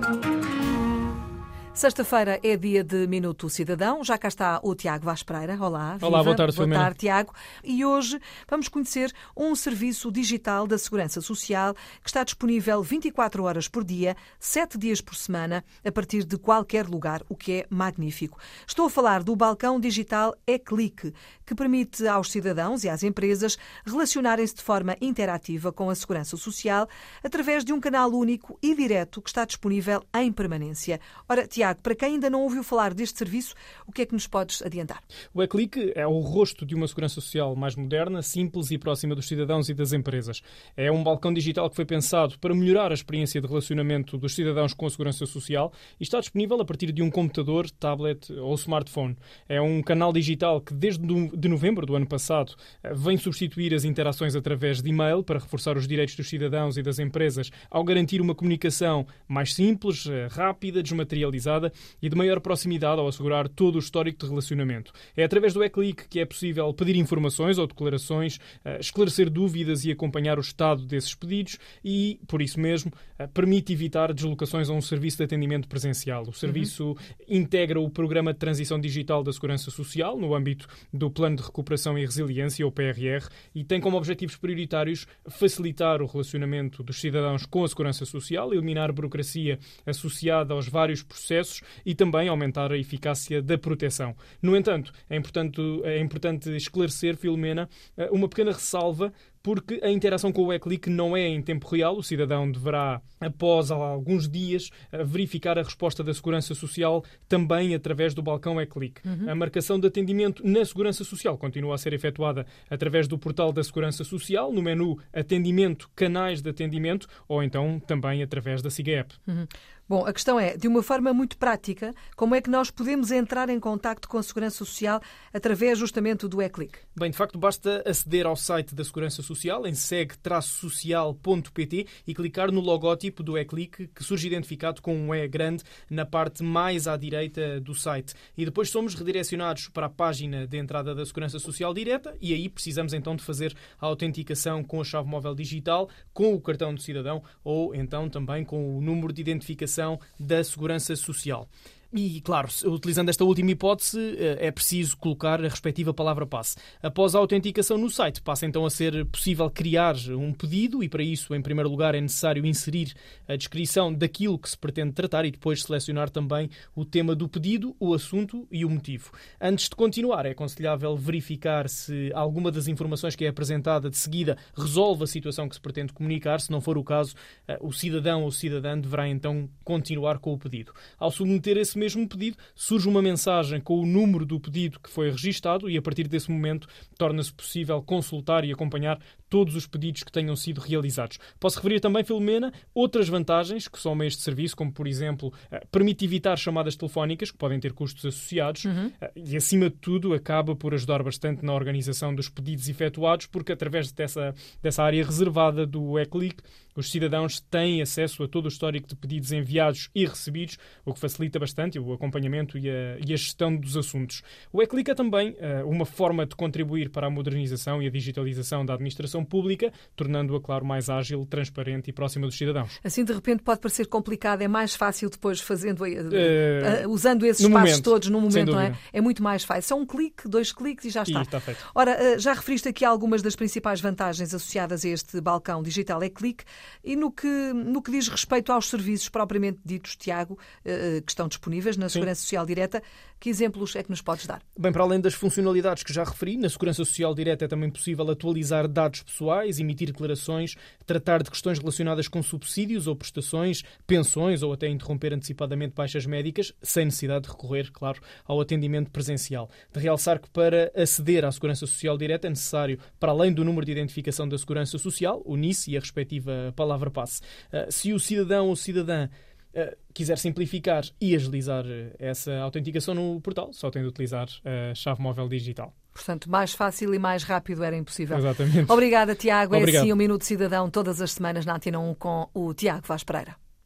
thank you Sexta-feira é dia de Minuto Cidadão. Já cá está o Tiago Vaz Pereira. Olá. Olá, viva. boa tarde, Boa tarde, Tiago. E hoje vamos conhecer um serviço digital da Segurança Social que está disponível 24 horas por dia, 7 dias por semana, a partir de qualquer lugar, o que é magnífico. Estou a falar do balcão digital E-Click, que permite aos cidadãos e às empresas relacionarem-se de forma interativa com a Segurança Social através de um canal único e direto que está disponível em permanência. Ora, Tiago, para quem ainda não ouviu falar deste serviço, o que é que nos podes adiantar? O E-Click é o rosto de uma segurança social mais moderna, simples e próxima dos cidadãos e das empresas. É um balcão digital que foi pensado para melhorar a experiência de relacionamento dos cidadãos com a segurança social e está disponível a partir de um computador, tablet ou smartphone. É um canal digital que desde de novembro do ano passado eh, vem substituir as interações através de e-mail para reforçar os direitos dos cidadãos e das empresas ao garantir uma comunicação mais simples, eh, rápida, desmaterializada e de maior proximidade ao assegurar todo o histórico de relacionamento. É através do E-Click que é possível pedir informações ou declarações, eh, esclarecer dúvidas e acompanhar o estado desses pedidos e, por isso mesmo, eh, permite evitar deslocações a um serviço de atendimento presencial. O serviço integra o Programa de Transição Digital da Segurança Social no âmbito do Plano de Recuperação e Resiliência, ou PRR, e tem como objetivos prioritários facilitar o relacionamento dos cidadãos com a segurança social, eliminar burocracia associada aos vários processos e também aumentar a eficácia da proteção. No entanto, é importante, é importante esclarecer, Filomena, eh, uma pequena ressalva porque a interação com o E-Click não é em tempo real. O cidadão deverá, após alguns dias, eh, verificar a resposta da Segurança Social também através do balcão E-Click. A marcação de atendimento na Segurança Social continua a ser efetuada através do portal da Segurança Social, no menu Atendimento, Canais de Atendimento ou então também através da SIGA App. Bom, a questão é, de uma forma muito prática, como é que nós podemos entrar em contacto com a Segurança Social através justamente do E-Click? Bem, de facto, basta aceder ao site da Segurança Social em segue-social.pt e clicar no logótipo do E-Click, que surge identificado com um E grande na parte mais à direita do site. E depois somos redirecionados para a página de entrada da Segurança Social direta e aí precisamos então de fazer a autenticação com a chave móvel digital, com o cartão do cidadão ou então também com o número de identificação da Segurança Social. E, claro, utilizando esta última hipótese, eh, é preciso colocar a respectiva palavra passe. Após a autenticação no site, passa então a ser possível criar um pedido e, para isso, em primeiro lugar, é necessário inserir a descrição daquilo que se pretende tratar e depois selecionar também o tema do pedido, o assunto e o motivo. Antes de continuar, é aconselhável verificar se alguma das informações que é apresentada de seguida resolve a situação que se pretende comunicar. Se não for o caso, eh, o cidadão ou cidadã deverá então continuar com o pedido. Ao submeter esse mesmo pedido, surge uma mensagem com o número do pedido que foi registado e a partir desse momento torna-se possível consultar e acompanhar todos os pedidos que tenham sido realizados. Posso referir também, Filomena, outras vantagens que somam este serviço, como por exemplo, eh, permite evitar chamadas telefónicas que podem ter custos associados eh, e, acima de tudo, acaba por ajudar bastante na organização dos pedidos efetuados, porque através dessa, dessa área reservada do E-Click, os cidadãos têm acesso a todo o histórico de pedidos enviados e recebidos, o que facilita bastante o acompanhamento e a, e a gestão dos assuntos. O E-Click é também eh, uma forma de contribuir para a modernização e a digitalização da administração pública, tornando-a, claro, mais ágil, transparente e próxima dos cidadãos. Assim, de repente, pode parecer complicado, é mais fácil depois fazendo, Eh, eh, usando esses espaços momento, todos no momento, não é? É muito mais fácil. Só um clique, dois cliques e já E está. está feito. Ora, já referiste aqui algumas das principais vantagens associadas a este balcão digital E-Click e no que, no que diz respeito aos serviços propriamente ditos, Tiago, que estão disponíveis na Segurança Social Direta, que exemplos é que nos podes dar? Bem, para além das funcionalidades que já referi, na Segurança Social Direta é também possível atualizar dados pessoais, emitir declarações, tratar de questões relacionadas com subsídios ou prestações, pensões ou até interromper antecipadamente baixas médicas, sem necessidade de recorrer, claro, ao atendimento presencial. De realçar que para aceder à Segurança Social Direta é necessário, para além do número de identificação da Segurança Social, o NIS e a respectiva palavra passe. Ah, Se o cidadão ou cidadã Uh, quiser simplificar e agilizar uh, essa autenticação no portal, só tem de utilizar a chave móvel digital. Portanto, mais fácil e mais rápido era impossível. Exatamente. Obrigada, Tiago. É Obrigado. assim o Minuto Cidadão todas as semanas na Antena 1 com o Tiago Vaz Pereira.